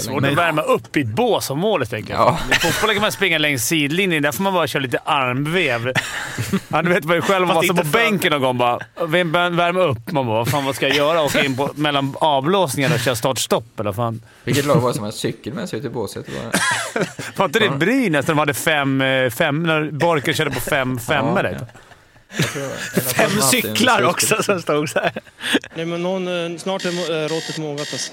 Svårt att värma upp i ett bås om målet, tänker jag. Ja. I fotboll kan man springa längs sidlinjen. Där får man bara köra lite armvev. ja, du vet man ju själv man var på bänken någon gång bara värma upp. Man bara, vad fan vad ska jag göra? Åka in på, mellan avblåsningarna och köra start-stopp eller fan. Vilket lag var det som hade cykel med sig ut i båset? Var- inte det Brynäs när de hade fem, eh, fem när Borken körde på fem femmor? Ja, Fem cyklar också som stod så här. Nej, men någon, eh, snart är eh, råttet mogat alltså.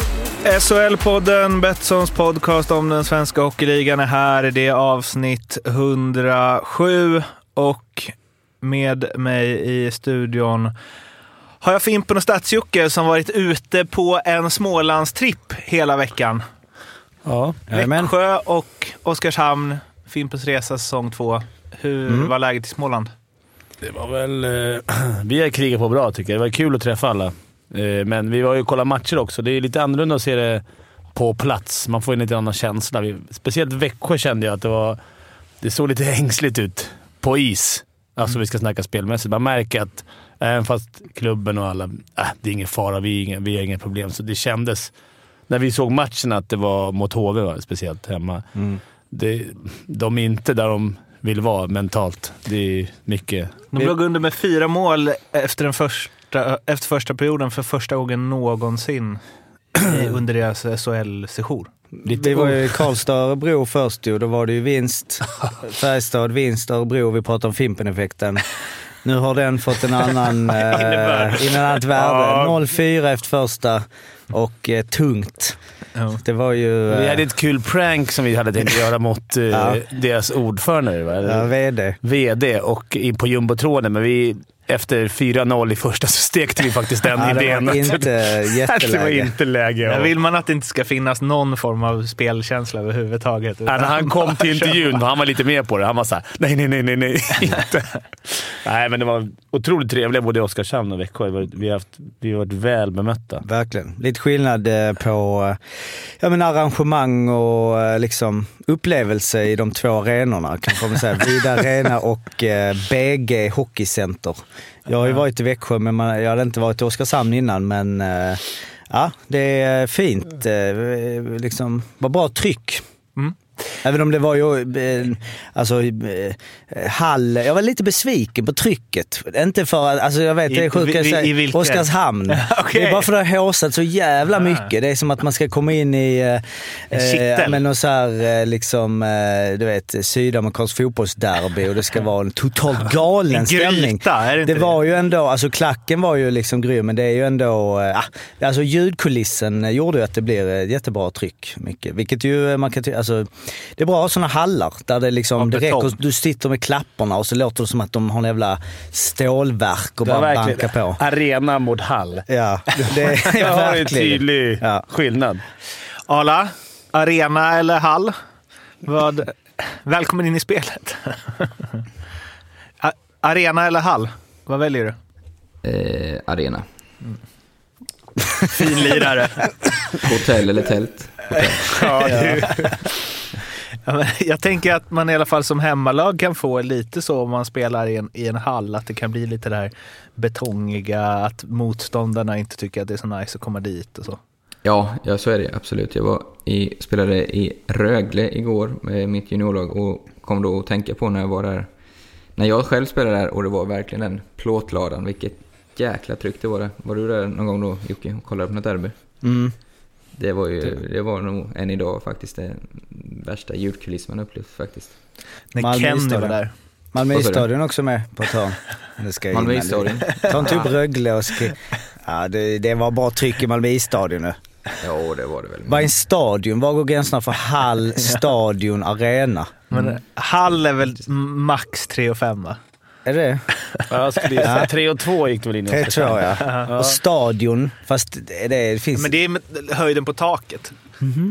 SHL-podden, Betssons podcast om den svenska hockeyligan är här. Det är avsnitt 107 och med mig i studion har jag Fimpen och Stats-Jocke som varit ute på en Smålandstripp hela veckan. Ja. Växjö och Oskarshamn, Fimpens Resa säsong två. Hur var läget i Småland? Det var väl... Eh, vi har krigat på bra tycker jag. Det var kul att träffa alla. Eh, men vi var ju och kollade matcher också. Det är lite annorlunda att se det på plats. Man får en lite annan känsla. Speciellt Växjö kände jag att det var... Det såg lite ängsligt ut på is. Alltså vi ska snacka spelmässigt. Man märker att även fast klubben och alla... Äh, det är ingen fara. Vi, är inga, vi har inga problem. Så det kändes när vi såg matchen att det var mot HV, va? speciellt hemma. Det, de är inte där de vill vara mentalt. Det är mycket De låg under med fyra mål efter, den första, efter första perioden för första gången någonsin i- under deras SHL-session. Vi var ju i Karlstad och Örebro först ju. Då var det ju vinst. Färjestad, vinst, Örebro. Vi pratade om Fimpen-effekten. Nu har den fått en annan, eh, in en annat värde. 0-4 efter första och eh, tungt. Ja. Det var ju... Vi Eh, hade ett kul prank som vi hade tänkt göra mot eh, Ja. deras ordförande, va? ja, VD. VD, och in på jumbotråden. Men vi, efter 4-0 i första så stekte vi faktiskt den Ja, det idén. var inte det var inte läge. Ja. vill man att det inte ska finnas någon form av spelkänsla överhuvudtaget. Ja, när han kom till intervjun han var lite med på det. Han var såhär, nej, nej, nej, nej, nej. Inte. nej, men det var otroligt trevliga både i Oskarshamn och Växjö. Vi har, vi har, haft, vi har varit väl bemötta. Verkligen. Lite skillnad eh, på eh, ja, men arrangemang och eh, liksom upplevelse i de två arenorna. Kan man säga. Vida Arena och eh, BG Hockeycenter. Jag har ju varit i Växjö, men man, jag hade inte varit i Oskarshamn innan. Men eh, ja, det är fint. Eh, liksom, var bra tryck. Även om det var ju, eh, alltså, eh, Hall, jag var lite besviken på trycket. Inte för att, alltså jag vet, det är sjukt att säga? Oskarshamn. Okej. Det är bara för att det har håsat så jävla mycket. Det är som att man ska komma in i, eh, eh, men någon så här, liksom, du vet, sydamerikansk fotbollsderby och det ska vara en totalt galen En gryta, stämning. är det inte det var ju ändå, alltså klacken var ju liksom grym, men det är ju ändå, eh, ah, alltså ljudkulissen gjorde ju att det blir jättebra tryck. Mycket. Vilket ju, man kan alltså, det är bra sådana hallar där det liksom, det räcker, du sitter med klapparna och så låter det som att de har en jävla stålverk och bara verkligen bankar på. arena mot hall. Ja, det är Jag har en verkligen. tydlig Ja. skillnad. Arla, arena eller hall? Vad, välkommen in i spelet. Arena eller hall? Vad väljer du? Eh, arena. Fin lirare. Hotell eller tält. ja, du. Ja, men jag tänker att man i alla fall som hemmalag kan få lite så om man spelar i en, i en hall, att det kan bli lite det här betongiga, att motståndarna inte tycker att det är så nice att komma dit och så. Ja, ja, så är det absolut. Jag var i, spelade i Rögle igår med mitt juniorlag och kom då att tänka på när jag var där. När jag själv spelade där och det var verkligen den plåtladan. Vilket jäkla tryck det var det. Var du där någon gång då Jocke och kollade på något derby? Mm. Det var ju, det var nog än idag faktiskt det värsta ljudkuliss man upplevt faktiskt. När Malmö Kenny var Stadion. där. Malmö stadion också med på ett hörn. Malmö innan. isstadion. Ta inte upp Rögle och skri... Ja, det, det var bra tryck i Malmö isstadion nu. Ja, det var det väl. Vad är en stadion? Var går gränserna för hall, stadion, arena? Men hall är väl max 3 och 5 va? Är det Jag skulle gissa 3 och 2 gick det väl in i det? tror Oskarshamn. jag. Och stadion, fast det, finns... Men det är höjden på taket,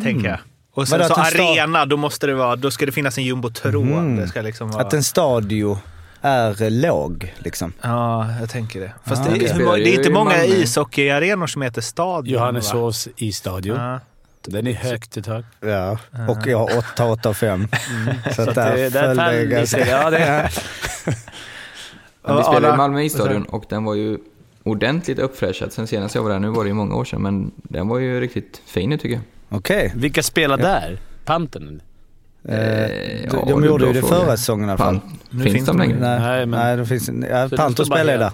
tänker jag. Och sen Vadå, så arena, då, måste det vara, då ska det finnas en jumbotron. Mm. Det ska liksom vara... Att en stadio är låg liksom. Ja, jag tänker det. Fast Ah, det, är, det är inte många ishockeyarenor som heter stadion. Johanneshovs isstadion. Ja. Den är högt i tak. Ja, och jag har 8, 8 och 5. Så, Så att där det, där föll det ganska... Ja, det, Men vi Ja, spelade i Malmö isstadion och den var ju ordentligt uppfräschad sen senast jag var där. Nu var det ju många år sedan, men den var ju riktigt fin tycker jag. Okej. vilka spelar där? Pantern? Eh, ja, de gjorde ju det förra säsongen i alla fall. Finns, finns de längre? Nej, Nej, men- nej de finns, ja, Panto spelar ju där.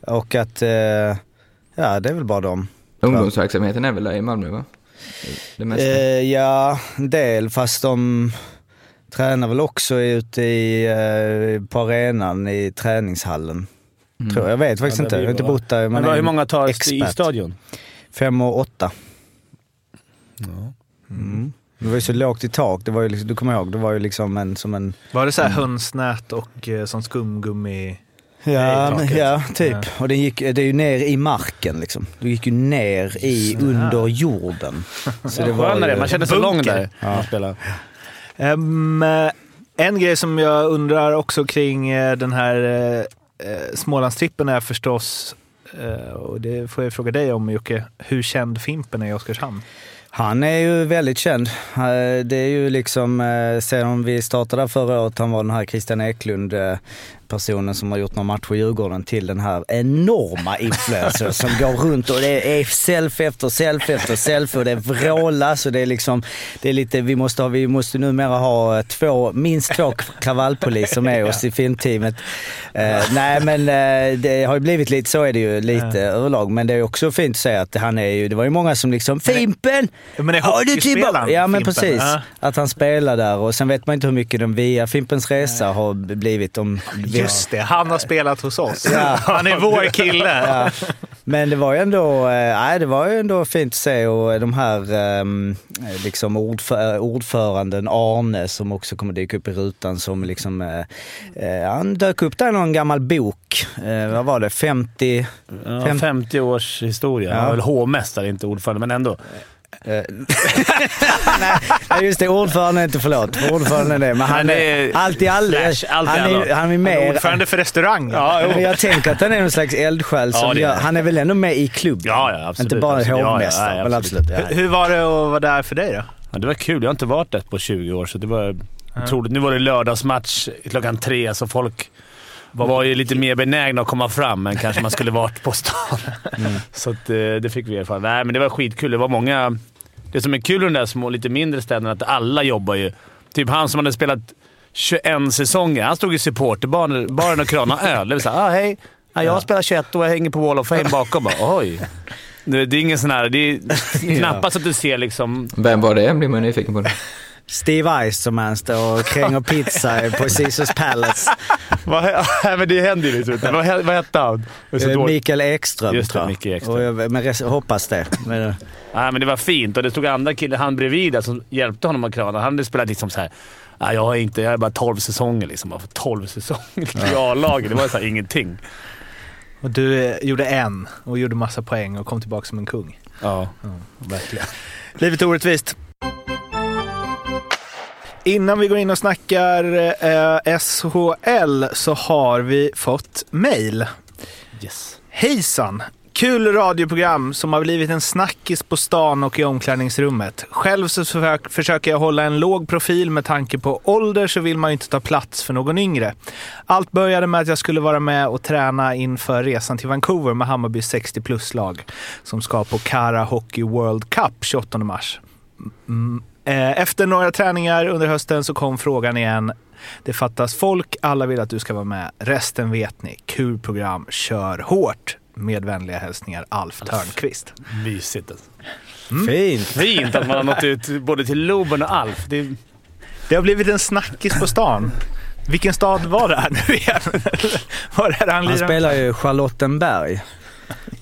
Och att, eh, ja det är väl bara dem. Ungdomsverksamheten är väl där i Malmö va? Det mesta. Eh, ja, en del, fast de tränar väl också ute i, eh, på arenan i träningshallen. Mm. Tror jag. jag vet faktiskt Ja, inte, jag har inte bott där. Men hur många tar i stadion? Fem och åtta. Mm. Det var ju så lågt i tak, det var ju liksom, du kommer ihåg, det var ju liksom en, som en... Var det så här hönsnät och eh, som skumgummi? Ja, ja typ. Ja. Och det, gick, det är ju ner i marken liksom. Du gick ju ner i, under jorden. Så det var ju, man känner sig lång där. när Um, en grej som jag undrar också kring eh, den här eh, eh, Smålandstrippen är förstås, eh, och det får jag fråga dig om Jocke, hur känd Fimpen är i Oskarshamn? Han är ju väldigt känd. Det är ju liksom, sedan vi startade förra året, han var den här Christian Eklund, personen som har gjort några matcher i Djurgården till den här enorma influencer som går runt och det är selfie efter selfie efter selfie och det vrålas och det är liksom, det är lite, vi måste, ha, vi måste numera ha två, minst två kravallpoliser med oss i filmteamet. Eh, nej men eh, det har ju blivit lite, så är det ju lite överlag, men det är också fint att säga att han är ju, det var ju många som liksom, Fimpen! Ja, men är Ja, du hockeyspelaren. Ja men precis. Ja. Att han spelar där och sen vet man inte hur mycket de via Fimpens Resa har blivit. Om, Just det, han har spelat hos oss. Ja. Han är vår kille. Ja. Men det var ju ändå, eh, nej, det var ju ändå fint att se och de här ehm, liksom ordför, ordföranden Arne som också kommer dyka upp i rutan som liksom, eh, eh, han dök upp där i någon gammal bok. Vad var det? 50? Ja, Fem- 50 års historia. Ja. Han var väl hovmästare, inte ordförande, men ändå. Eh, nej just det, ordförande är inte förlåt. Ordförande är det. Men han är är allt i allo. i Han är, han är Han är mer... ordförande för restaurangen. Ja, jo. Jag tänker att han är någon slags eldsjäl som Ja, gör, han är väl ändå med i klubben? Ja, ja, absolut. Inte bara absolut. Ja, ja, hovmästare, ja, men absolut. Hur, hur var det att vara där för dig då? Ja, det var kul. Jag har inte varit där på 20 år, så det var otroligt. Nu var det lördagsmatch klockan tre, så folk var ju lite mer benägna att komma fram än kanske man skulle varit på stan. Så att, eh, det fick vi erfara. Nej, men det var skitkul. Det var många... Det som är kul i de där små, lite mindre städerna är att alla jobbar ju. Typ han som hade spelat 21 säsonger, han stod i supporterbaren baren och kranade öl. Det vill säga, ah, hej. Ja, jag har spelat 21 och jag hänger på Wall of Fame bakom. Bara, Oj. Det, det är ingen sån här... Det är knappast att du ser liksom... Vem var det? blir man nyfiken på. Det. Steve Eisterman står och kränger pizza på Caesars Palace. Nej, men det händer ju liksom inte. Vad, vad hette han? Eh. Mikael Ekström Just det, tror jag. Micke Ekström. Och jag men res- hoppas det. Men, eh, Nej, men det var fint och det stod andra killar, han bredvid där, som hjälpte honom att krana. Han hade spelat liksom så här. Nej, jag har inte, jag har bara 12 säsonger liksom. Bara 12 säsonger i A-laget. Det var så här ingenting. Och du eh, gjorde en och gjorde massa poäng och kom tillbaka som en kung. Ja, verkligen. Livet är orättvist. Innan vi går in och snackar eh, SHL så har vi fått mail. Yes. Hejsan! Kul radioprogram som har blivit en snackis på stan och i omklädningsrummet. Själv så försök, försöker jag hålla en låg profil med tanke på ålder så vill man ju inte ta plats för någon yngre. Allt började med att jag skulle vara med och träna inför resan till Vancouver med Hammarby 60 plus-lag som ska på Cara Hockey World Cup 28 mars. Mm. Eh, Efter några träningar under hösten så kom frågan igen. Det fattas folk, alla vill att du ska vara med. Resten vet ni. Kul program, kör hårt. Med vänliga hälsningar Alf Törnqvist. Mysigt alltså. Fint. Fint att man har nått ut både till Loben och Alf. Det Det har blivit en snackis på stan. Vilken stad var det här nu igen? var det han spelar ju Charlottenberg.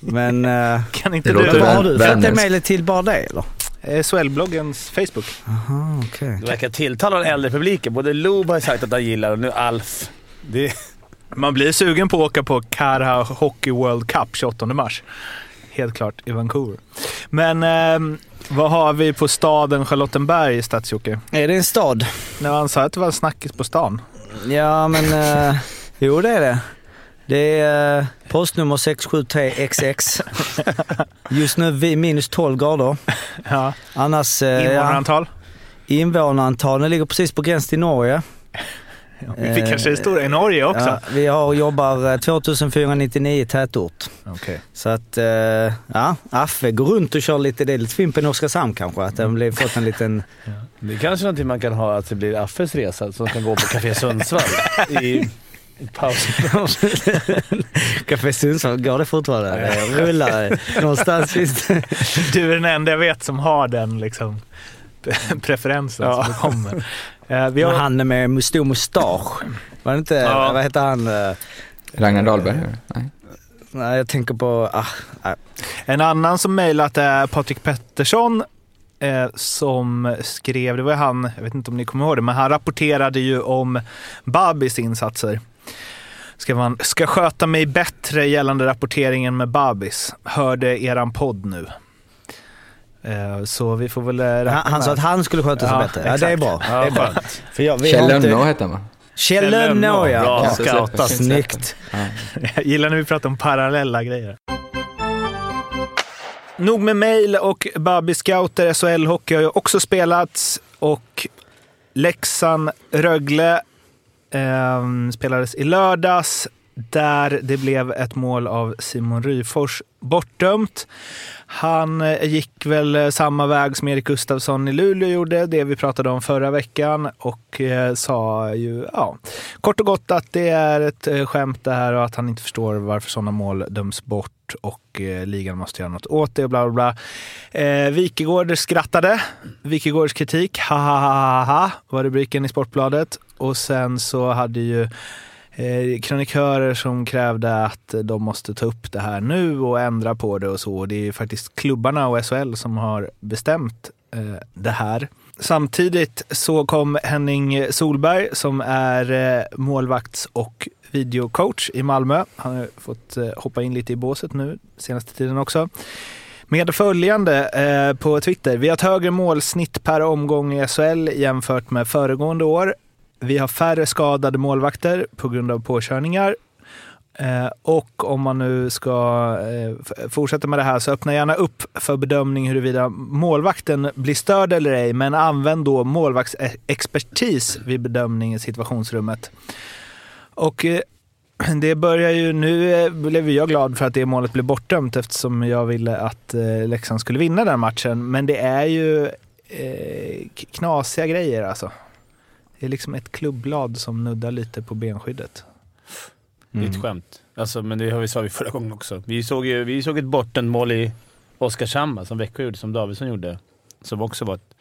Men eh, Kan inte Det du... vad har du Vännäs. mejlet till bara det eller? Eh, SHL-bloggens Facebook. Aha, okej. det verkar tilltala den äldre publiken. Både Lob har sagt att han gillar och nu Alf. Det, Man blir sugen på att åka på Cara Hockey World Cup 28 mars. Helt klart i Vancouver. Men eh, Vad har vi på staden Charlottenberg i Stadsjocke? Är det en stad? Nej, han sa att det var en snackis på stan. Ja, men eh, jo det är det. Det är eh, postnummer 673XX. Just nu vi minus 12 grader. Ja. Annars... Eh, ja, Invånarantal? ligger precis på gränsen till Norge. Vi kanske är stora i Norge också. Ja, vi har, jobbar eh, 2499 tätort. Okej. Så att, eh, ja, Affe går runt och kör lite, det är lite Fimpen i Oskarshamn kanske. Att den blir fått en liten... Det är kanske någonting man kan ha, att det blir Affes resa som kan gå på Café Sundsvall i, i pausen. Café Sundsvall, går det fortfarande? Det rullar någonstans det. Du är den enda jag vet som har den liksom, preferensen Ja. som kommer. Eh, vi har, han med stor mustasch. Var det inte, Ja. vad heter han? eh, Ragnar Dahlberg? Nej. Nej, jag tänker på, ah, ah, en annan som mejlat är Patrik Pettersson eh, som skrev, det var han, jag vet inte om ni kommer ihåg det, men han rapporterade ju om Babis insatser. Ska man ska sköta mig bättre gällande rapporteringen med Babis. Hörde eran podd nu. Eh, så vi får väl eh, räkna han, han sa att han skulle sköta sig Ja, bättre. Ja, det är bra. Ja, det är bra. För jag, vi Kjell Lönnå hette han va? Kjell Lönnå ja. Bra scoutat. Snyggt. Jag gillar när vi pratar om parallella grejer. Nog med mejl och Babi Scouter. SHL-hockey har ju också spelats och Leksand-Rögle eh, spelades i lördags där det blev ett mål av Simon Ryfors bortdömt. Han eh, gick väl eh, samma väg som Erik Gustafsson i Luleå gjorde, det vi pratade om förra veckan och eh, sa ju ja, kort och gott att det är ett eh, skämt det här och att han inte förstår varför sådana mål döms bort och eh, ligan måste göra något åt det och bla bla bla. Eh, Wikegård skrattade. Wikegårds kritik, ha ha ha ha, var rubriken i Sportbladet. Och sen så hade ju eh, krönikörer kronikörer som krävde att de måste ta upp det här nu och ändra på det och så. Det är ju faktiskt klubbarna och SHL som har bestämt eh, det här. Samtidigt så kom Henning Solberg som är eh, målvakts och videocoach i Malmö. Han har fått hoppa in lite i båset nu senaste tiden också. Med följande eh, på Twitter. Vi har ett högre målsnitt per omgång i SHL jämfört med föregående år. Vi har färre skadade målvakter på grund av påkörningar. Eh, och om man nu ska eh, fortsätta med det här så öppna gärna upp för bedömning huruvida målvakten blir störd eller ej. Men använd då målvaktsexpertis vid bedömning i situationsrummet. Och eh, det börjar ju, nu eh, blev jag glad för att det målet blev bortdömt eftersom jag ville att eh, Leksand skulle vinna den matchen. Men det är ju eh, knasiga grejer alltså. Det är liksom ett klubblad som nuddar lite på benskyddet. Det är ett skämt. Alltså, men det har vi sa vi förra gången också. Vi såg, ju, vi såg ett bortdömt mål i Oskarshamn som Växjö gjorde, som Davidsson gjorde. Som också var ett...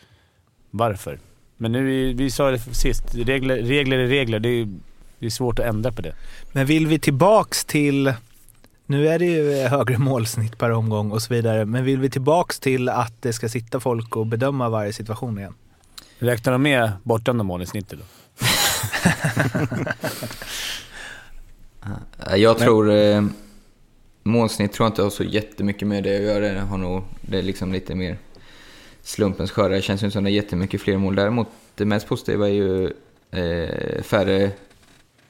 Varför? Men nu, vi, vi sa det sist, regler, regler är regler. Det är, det är svårt att ändra på det. Men vill vi tillbaks till, nu är det ju högre målsnitt per omgång och så vidare, men vill vi tillbaks till att det ska sitta folk och bedöma varje situation igen? Räknar de med bortdömda mål i snittet då? Jag tror... Eh, målsnitt tror jag inte har så jättemycket med det att göra. Det, har nog, det är liksom lite mer slumpens skördar. Det känns ju som det är jättemycket fler mål. Däremot det mest positiva är ju eh, färre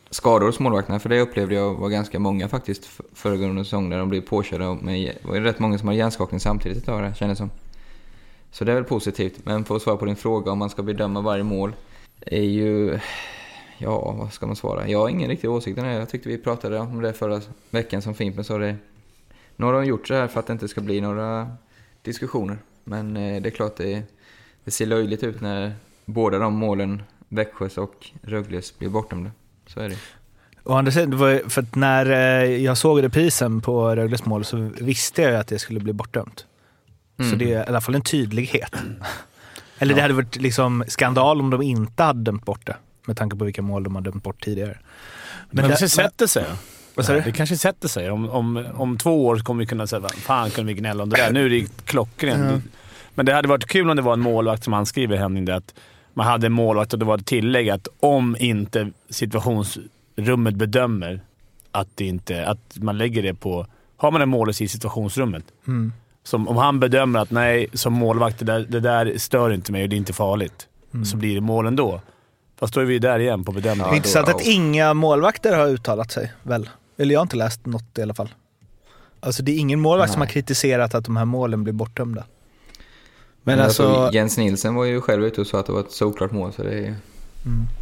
skador hos målvakterna. För det upplevde jag var ganska många faktiskt föregående säsong när de blev påkörda. Med, det var rätt många som har hjärnskakning samtidigt ett tag där, kändes som. Så det är väl positivt. Men för att svara på din fråga om man ska bedöma varje mål är ju... Ja, vad ska man svara? Jag har ingen riktig åsikt om det. Jag tyckte vi pratade om det förra veckan som Fimpen sa det. Nu har de gjort så här för att det inte ska bli några diskussioner. Men eh, det är klart det, det ser löjligt ut när båda de målen, Växjös och Rögles, blir bortdömda. Så är det. Å andra sidan, för att när eh, jag såg reprisen på Rögles mål så visste jag ju att det skulle bli bortdömt. Så Mm. det är i alla fall en tydlighet. Eller det hade varit liksom skandal om de inte hade dömt bort det. Med tanke på vilka mål de har dömt bort tidigare. Men det där- kanske sätter sig. Vad du? Det kanske sätter sig. Om, om, om två år kommer vi kunna säga fan kunde vi gnälla om det där. Nu är det klockrent. Men det hade varit kul om det var en målvakt, som han skriver Henning, det att man hade en målvakt och det var ett tillägg att om inte situationsrummet bedömer att, det inte, att man lägger det på... Har man en målis i situationsrummet Mm. Som, om han bedömer att nej, som målvakt, det där, det där stör inte mig och det är inte farligt, så blir det mål ändå. Fast då är vi där igen på bedömningen. Ja, Intressant att inga målvakter har uttalat sig, väl? Eller jag har inte läst något i alla fall. Alltså det är ingen målvakt som har Nej. kritiserat att de här målen blir bortdömda. Men alltså, Jens Nilsen var ju själv ute och sa att det var ett såklart mål, så det är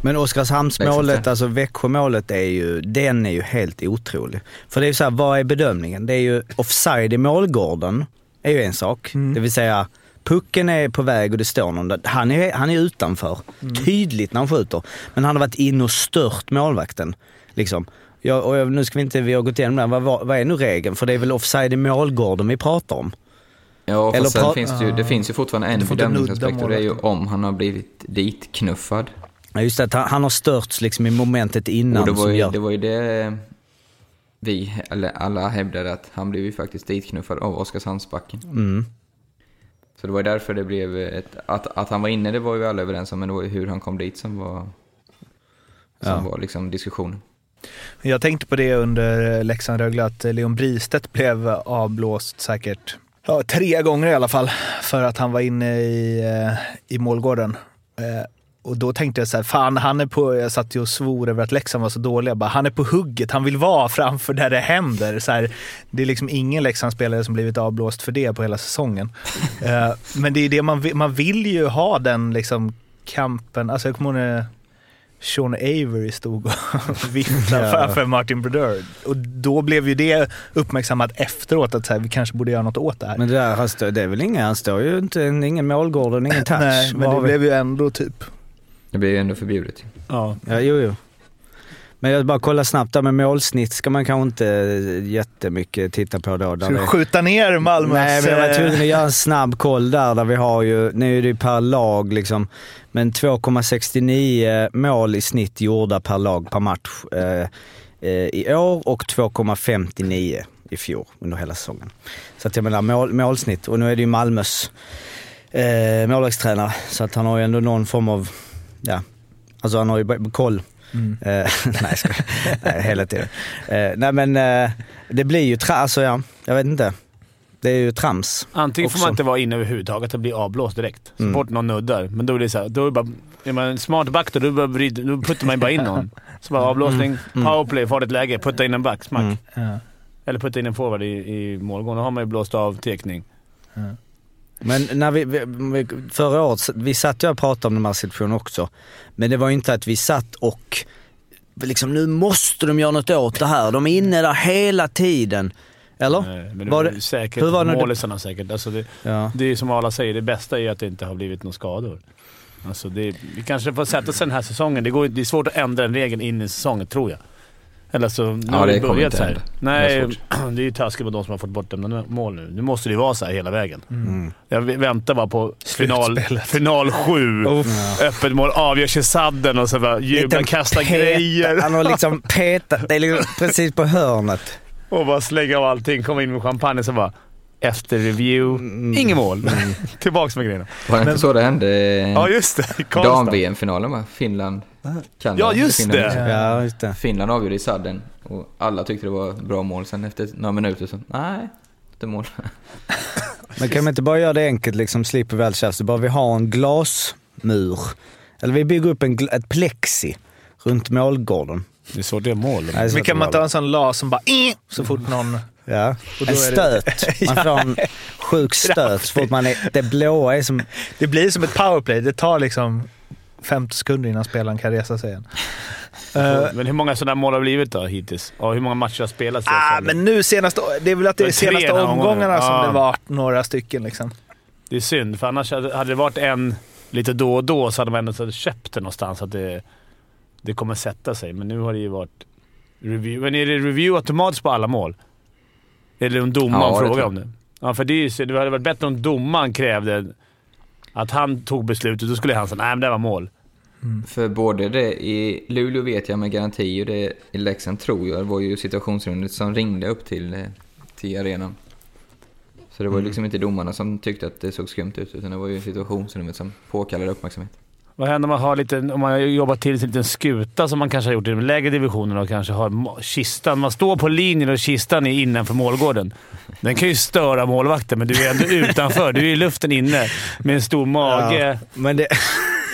Men Oskarshamnsmålet, alltså Växjömålet är ju, den är ju helt otrolig. För det är ju så här, vad är bedömningen? Det är ju offside i målgården, är ju en sak. Det vill säga, pucken är på väg och det står någon där. Han är, han är utanför. Tydligt när han skjuter. Men han har varit inne och stört målvakten. Liksom. Ja, och jag- nu ska vi inte, vi har gått igenom det, vad, vad, vad är nu regeln? För det är väl offside i målgården vi pratar om? Ja, Eller sen finns det, ju, det finns ju fortfarande en bedömningsaspekt och det är ju om han har blivit ditknuffad. Ja, just det, att han, han har störts liksom i momentet innan. Och det var, som ju, gör, det var ju det vi, eller alla hävdade att han blev ju faktiskt ditknuffad av Oskarshamnsbacken. mm. Så det var ju därför det blev ett, att, att han var inne det var ju alla överens om, men det var ju hur han kom dit som var, som Ja. var liksom diskussionen. Jag tänkte på det under Leksand-Rögle att Leon Bristedt blev avblåst säkert ja, tre gånger i alla fall för att han var inne i, eh, i målgården. Och då tänkte jag så här, fan han är på, jag satt ju och svor över att Leksand var så dåliga. Bara, han är på hugget, han vill vara framför där det händer. Så här, det är liksom ingen Leksandsspelare som blivit avblåst för det på hela säsongen. Eh, Men det är det man man vill ju ha den liksom kampen. Alltså jag kommer ihåg när Sean Avery stod och viftade framför Martin Brodeur. Och då blev ju det uppmärksammat efteråt att så här, vi kanske borde göra något åt det här. Men det där, det är väl ingen, han står ju inte, ingen målgård och ingen touch. Nej, men det blev ju ändå typ... Det blev ju ändå förbjudet. Ja. Ja, jo, jo. Men jag bara kolla snabbt där med målsnitt ska man kanske inte jättemycket titta på då. Där Ska vi det- skjuta ner Malmös... Nej, men jag var eh, tvungen att göra en snabb koll där, där vi har ju, nu är det ju per lag liksom, men 2,69 mål i snitt gjorda per lag per match eh, eh, i år och 2,59 i fjol under hela säsongen. Så att jag menar mål, målsnitt, och nu är det ju Malmös eh, målvaktstränare, så att han har ju ändå någon form av, ja, alltså han har ju koll. Mm. Eh, nej, skojar. nej, hela tiden. Eh, nej men eh, det blir ju, tra- alltså ja, jag vet inte. Det är ju trams. Antingen får också. man inte vara inne överhuvudtaget och bli avblåst direkt. Så Mm. fort någon nuddar. Men då är det så här, då är, det bara, är man en smart back då, då, då puttar man bara in någon. Så bara avblåsning, powerplay, farligt läge, putta in en back, smack. Mm. Ja. Eller putta in en forward i, i målgången. Då har man ju blåst av tekning. Men när vi, vi, förra året, vi satt ju och pratade om den här situationen också. Men det var ju inte att vi satt och liksom nu måste de göra något åt det här. De är inne där hela tiden. Eller? Eh, Men det Var var det- säkert. hur var det Målisarna säkert. Alltså det, Ja. det är som alla säger, det bästa är att det inte har blivit några skador. Alltså det, vi kanske får sätta oss den här säsongen. Det, går, det är svårt att ändra en regel in i säsongen, tror jag. Eller så, nu Ja, har det börjat inte så här. Nej, Det är ju taskigt mot de som har fått bortdömda mål nu. Nu måste det ju vara så här hela vägen. Mm. Jag v- väntar bara på final, final sju. Öppet mål, avgörs i sadden och så bara jubla, Liten kasta peta- grejer Han har liksom petat, det är liksom precis på hörnet. och bara slänga av allting. Komma in med champagne så bara efter review, Mm. inget mål. Tillbaks med grejerna. Var det inte så det hände Ja, just det. dam-VM-finalen va? Finland, Kanada. Ja, just Finland, det. Ja, just det. Finland avgjorde i sadden och alla tyckte det var bra mål. Sen efter några minuter så, nej, inte mål. Men kan man inte bara göra det enkelt liksom, slipper vi allt tjafs. Bara vi har en glasmur. Eller vi bygger upp en, ett plexi runt målgården. Det är mål. Nej, det är så Men kan man var- ta en sån las som bara så fort någon... Ja, Och då en är det- stöt. Man får en sjuk stöt så fort man är... Det blåa är som... Det blir som ett powerplay. Det tar liksom 50 sekunder innan spelaren kan resa sig igen. Eh, Men hur många sådana mål har det blivit då hittills? Och hur många matcher har spelats? ah, men nu senaste... Det är väl att det är tre senaste omgångarna som Ja. det varit några stycken liksom. Det är synd, för annars hade det varit en lite då och då så hade man ändå köpt det någonstans. Att det, det kommer sätta sig. Men nu har det ju varit review. Men är det review automatiskt på alla mål? Eller om domaren Ja, det frågar om det? Ja, för det, är det hade varit bättre om domaren krävde att han tog beslutet. Då skulle han säga nej men det var mål. För både det i Luleå vet jag med garanti och det i Leksand tror jag var ju situationsrundet som ringde upp till, till arenan. Så det var ju liksom inte domarna som tyckte att det såg skumt ut utan det var ju situationsrummet som påkallade uppmärksamhet. Vad händer om man har lite, om man har jobbat till en liten skuta som man kanske har gjort i de lägre divisionerna och kanske har kistan. Man står på linjen och kistan är innanför målgården. Den kan ju störa målvakten, men du är ändå utanför. Du är i luften inne med en stor mage Ja, men det,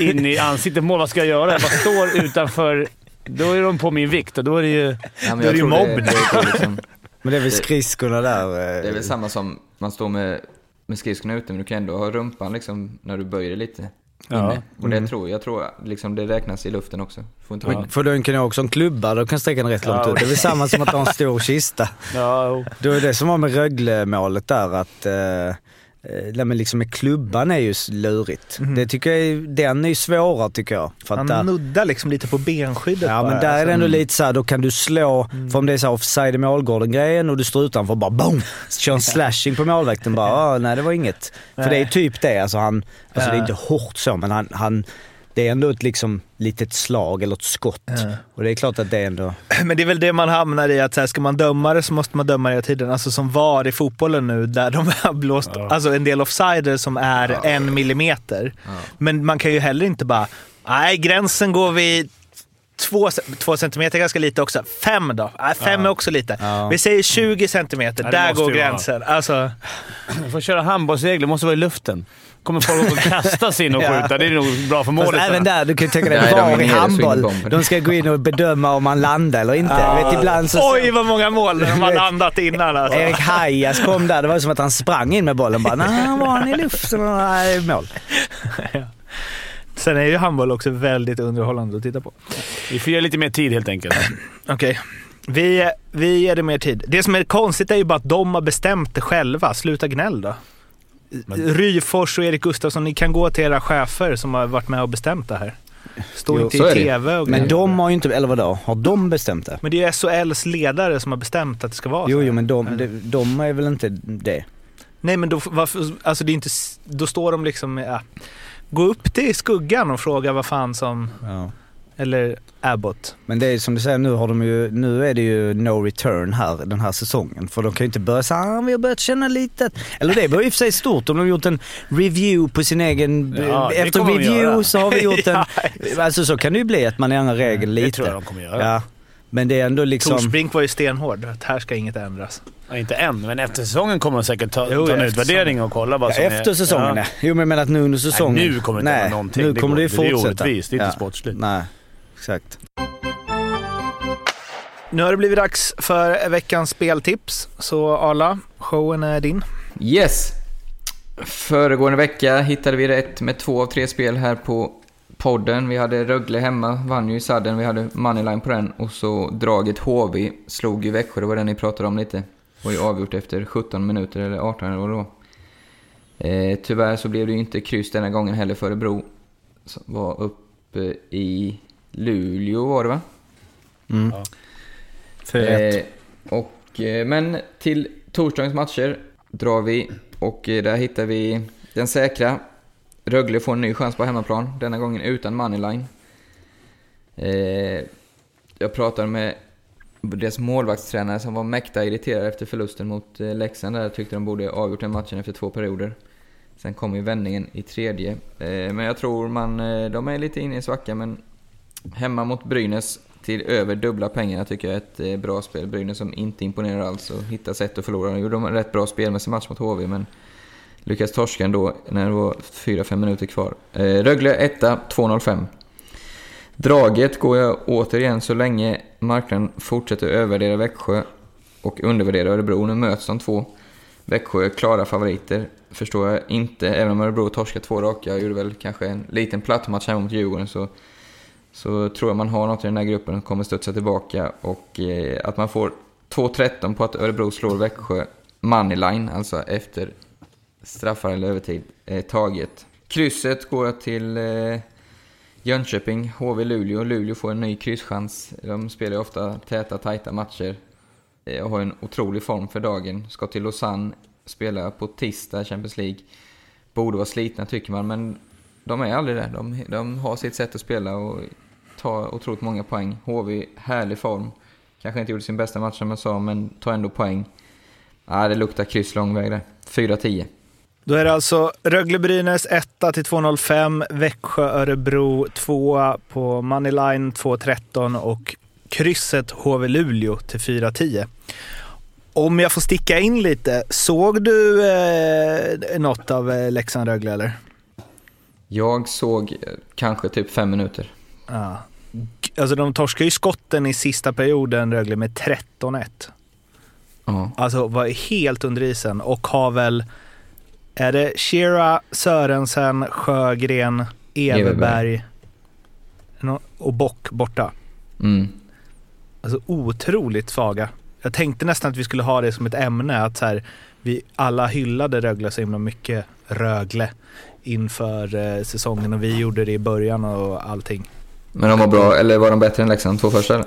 in i ansiktet. Mål, vad ska jag göra? Jag bara står utanför. Då är de på min vikt och då är det ju... Ja, Då är det ju tror mobb. Det, det, är liksom, men det är väl skridskorna där. eh, det är väl samma som man står med, med skridskorna ute, men du kan ändå ha rumpan liksom när du böjer dig lite. Ja. Inne. Och det tror jag tror liksom det räknas i luften också. Får inte vara. För du kan ju också en klubba, då kan sträcka den rätt långt Ja. ut. Det är väl samma som att ha en stor kista. Ja. Det var det som var med Rögle-målet där att eh, nej, men liksom med klubban är ju lurigt. Det tycker jag, den är ju svårare tycker jag. För att Han nuddar liksom lite på benskyddet ja bara. men där är det Alltså, ändå lite såhär, då kan du slå, Mm. för om det är så här offside i målgården grejen och du står utanför bara boom! Kör en slashing på målvakten bara, ah, nej det var inget. För det är typ det, alltså han, alltså det är inte hårt så men han, han det är ändå ett liksom litet slag eller ett skott. Och det är klart att det är ändå... Men det är väl det man hamnar i, att så här, ska man döma det så måste man döma det hela tiden. Alltså som VAR i fotbollen nu, där de har blåst alltså en del offsider som är en millimeter. Men man kan ju heller inte bara, nej gränsen går vid Två, två centimeter är ganska lite också. Fem då? Nej, fem är också lite. Ja. Vi säger 20 centimeter, Ja, det där går gränsen. Alltså, Du får köra handbollsregler. måste vara i luften. Kommer folk att kasta sig in och Ja. skjuta. Det är nog bra för Fast målet. även där, du kan ju tänka dig Nej, de är VAR i handboll. De ska gå in och bedöma om man landar eller inte. Jag vet, ibland så... oj vad många mål de har landat innan alltså. Erik Hajas kom där, det var som att han sprang in med bollen bara. Nej, var han i luften nej, mål. Sen är ju handboll också väldigt underhållande att titta på. Vi får ge lite mer tid helt enkelt. Okej. Vi, vi ger det mer tid. Det som är konstigt är ju bara att de har bestämt det själva. Sluta gnäll då. Ryfors och Erik Gustafsson, ni kan gå till era chefer som har varit med och bestämt det här. Stå Jo, inte i. TV och Men de har ju inte, eller vadå, har de bestämt det? Men det är ju SHLs ledare som har bestämt att det ska vara Jo, så. jo, men de, de, de är väl inte det? Nej men då, varför, alltså det är inte, då står de liksom, ja, gå upp till skuggan och fråga vad fan som, Ja. Eller Abbott. Men det är som du säger, nu har de ju, nu är det ju no return här den här säsongen. För de kan ju inte börja säga ah, vi har börjat känna lite. Eller det var i och för sig stort om de har gjort en review på sin egen... Ja, det efter review så har vi gjort en... Ja, Alltså så kan det ju bli att man ändrar regeln lite. Det tror jag de kommer göra. Ja. Men det är ändå liksom... Torsbrink var ju stenhård, att här ska inget ändras. Ja, inte än, men efter säsongen kommer de säkert ta, Jo, ta en efter utvärdering och kolla vad Ja, som efter är... säsongen ja. Jo men jag menar att nu under säsongen. Nej, nu kommer det inte vara någonting. Nu Det kommer går det ju inte. Det är orättvist. Det är inte sportsligt. Nej, exakt. Nu har det blivit dags för veckans speltips. Så Arla, showen är din. Yes! Föregående vecka hittade vi rätt med två av tre spel här på podden. Vi hade Rögle hemma, vann ju i sadden. Vi hade Moneyline på den och så draget HV slog ju Växjö, det var den ni pratade om lite. Och ju avgjort efter 17 minuter eller 18 eller vad det var. Eh, tyvärr så blev det ju inte kryss denna gången heller för Örebro. Som var uppe eh, i Luleå var det va? Mm. För ett. Eh, och, eh, men till torsdagens matcher drar vi och eh, där hittar vi den säkra. Rögle får en ny chans på hemmaplan, denna gången utan moneyline. Eh, jag pratade med deras målvaktstränare som var mäkta irriterad efter förlusten mot eh, Leksand där. Tyckte de borde avgjort den matchen efter två perioder. Sen kom ju vändningen i tredje. Eh, men jag tror man, eh, de är lite inne i svacka men hemma mot Brynäs till över dubbla pengarna tycker jag är ett eh, bra spel. Brynäs som inte imponerar alls och hittar sätt att förlora. De gjorde en rätt bra spelmässig match mot HV men lyckas torska ändå när det var 4-5 minuter kvar. Eh, Rögle 1 2.05. Draget går jag återigen så länge marknaden fortsätter övervärdera Växjö och undervärdera Örebro. Nu möts de två. Växjö är klara favoriter, förstår jag inte. Även om Örebro torskar två raka, gjorde väl kanske en liten platt match hemma mot Djurgården så, så tror jag man har något i den här gruppen som kommer studsa tillbaka. Och eh, att man får 2-13 på att Örebro slår Växjö moneyline, alltså efter straffar eller övertid, eh, taget. Krysset går jag till eh, Jönköping, HV Luleå. Luleå får en ny krysschans. De spelar ju ofta täta, tajta matcher. Eh, jag har en otrolig form för dagen. Ska till Lausanne, spela på tisdag Champions League. Borde vara slitna tycker man, men de är aldrig det. De, de har sitt sätt att spela och tar otroligt många poäng. HV, härlig form. Kanske inte gjorde sin bästa match som jag sa, men tar ändå poäng. Ja, det luktar kryss lång väg där. 4-10. Då är det alltså Rögle-Brynäs 1 till 2.05, Växjö-Örebro 2 på Moneyline 2,13 och krysset HV-Luleå till 4,10. Om jag får sticka in lite, såg du eh, något av eh, Leksand-Rögle eller? Jag såg eh, kanske typ fem minuter. Ja. Alltså de torskar ju skotten i sista perioden Rögle med 13-1. Ja. Alltså var helt under isen och har väl, är det Shira, Sörensen, Sjögren, Everberg och Bock borta? Mm. Alltså otroligt svaga. Jag tänkte nästan att vi skulle ha det som ett ämne, att så här, vi alla hyllade Rögle så himla mycket, Rögle, inför eh, säsongen och vi gjorde det i början och allting. Men de var bra, eller var de bättre än Leksand två första? eller?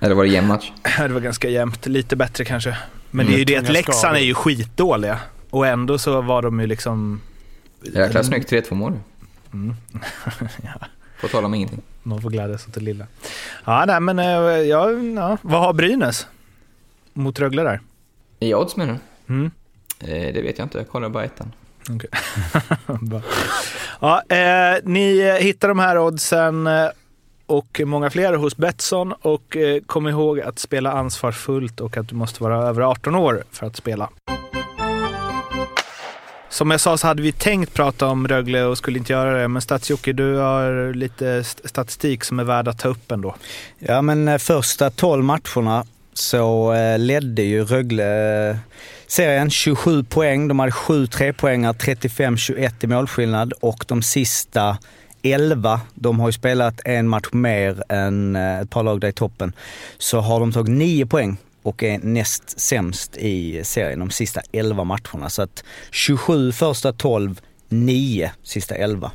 Eller var det jämn match? Det var ganska jämnt, lite bättre kanske. Men Mm. det är ju det att Leksand är ju skitdåliga. Och ändå så var de ju liksom... Jäkla snyggt 3-2 mål. Mm. På tal om ingenting. Man får glädjas åt det lilla. Ja, nej men eh, ja, ja. vad har Brynäs mot Rögle där? I odds menar du? Mm. Eh, det vet jag inte, jag kollar bara ettan. Bra. ja, eh, ni hittar de här oddsen eh, och många fler hos Betsson och eh, kom ihåg att spela ansvarsfullt och att du måste vara över 18 år för att spela. Som jag sa så hade vi tänkt prata om Rögle och skulle inte göra det, men Stats-Jocke, du har lite st- statistik som är värd att ta upp ändå. Ja men eh, första 12 matcherna så ledde ju Rögle serien 27 poäng. De hade 7 trepoängar, 35-21 i målskillnad och de sista 11, de har ju spelat en match mer än eh, ett par lag där i toppen, så har de tagit 9 poäng och är näst sämst i serien de sista 11 matcherna. Så att 27 första 12, 9 sista 11.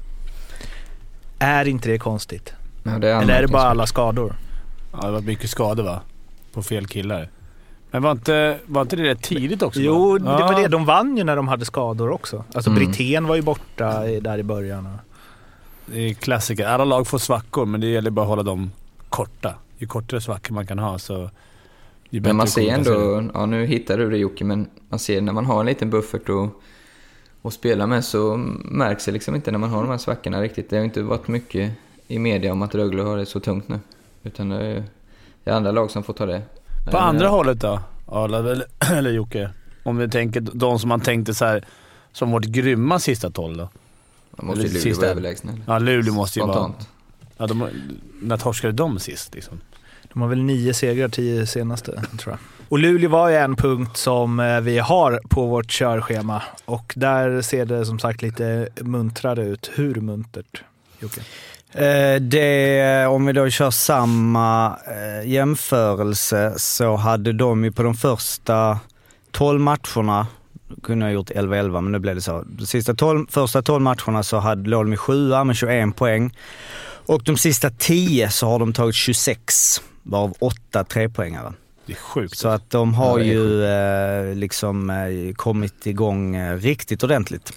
Är inte det konstigt? Ja, det är Eller är det bara alla skador? Ja, det var mycket skador va? På fel killar. Men var inte, var inte det rätt tidigt också? Jo, va? det var det. De vann ju när de hade skador också. Alltså Mm. Brithén var ju borta i- där i början. Det är klassiker. Alla lag får svackor, men det gäller bara att hålla dem korta. Ju kortare svackor man kan ha så... ju Men man ser ändå, ja nu hittar du det Jocke, men man ser när man har en liten buffert och, och spela med så märks det liksom inte när man har de här svackorna riktigt. Det har ju inte varit mycket i media om att Rögle har det så tungt nu. Utan det är andra lag som får ta det. På Eh, andra hållet då? Arla eller, eller Jocke? Om vi tänker de som man tänkte så här som vårt grymma sista tolv då? Man måste ju eller Luleå sista- vara överlägsna. Ja, Luleå måste ju vara... Spontant. Ja, de, när torskade de sist liksom? De har väl nio segrar, tio senaste tror jag. Och Luleå var ju en punkt som eh, vi har på vårt körschema och där ser det som sagt lite muntrare ut. Hur muntert, Jocke? Eh, Det, om vi då kör samma eh, jämförelse så hade de ju på de första 12 matcherna, kunde ha gjort 11-11 men nu blev det så. De sista 12, första 12 matcherna så hade, låg de i sjua med 21 poäng. Och de sista 10 så har de tagit 26, varav 8 trepoängare. Det är sjukt. Så att de har Ja, ju eh, liksom eh, kommit igång eh, riktigt ordentligt.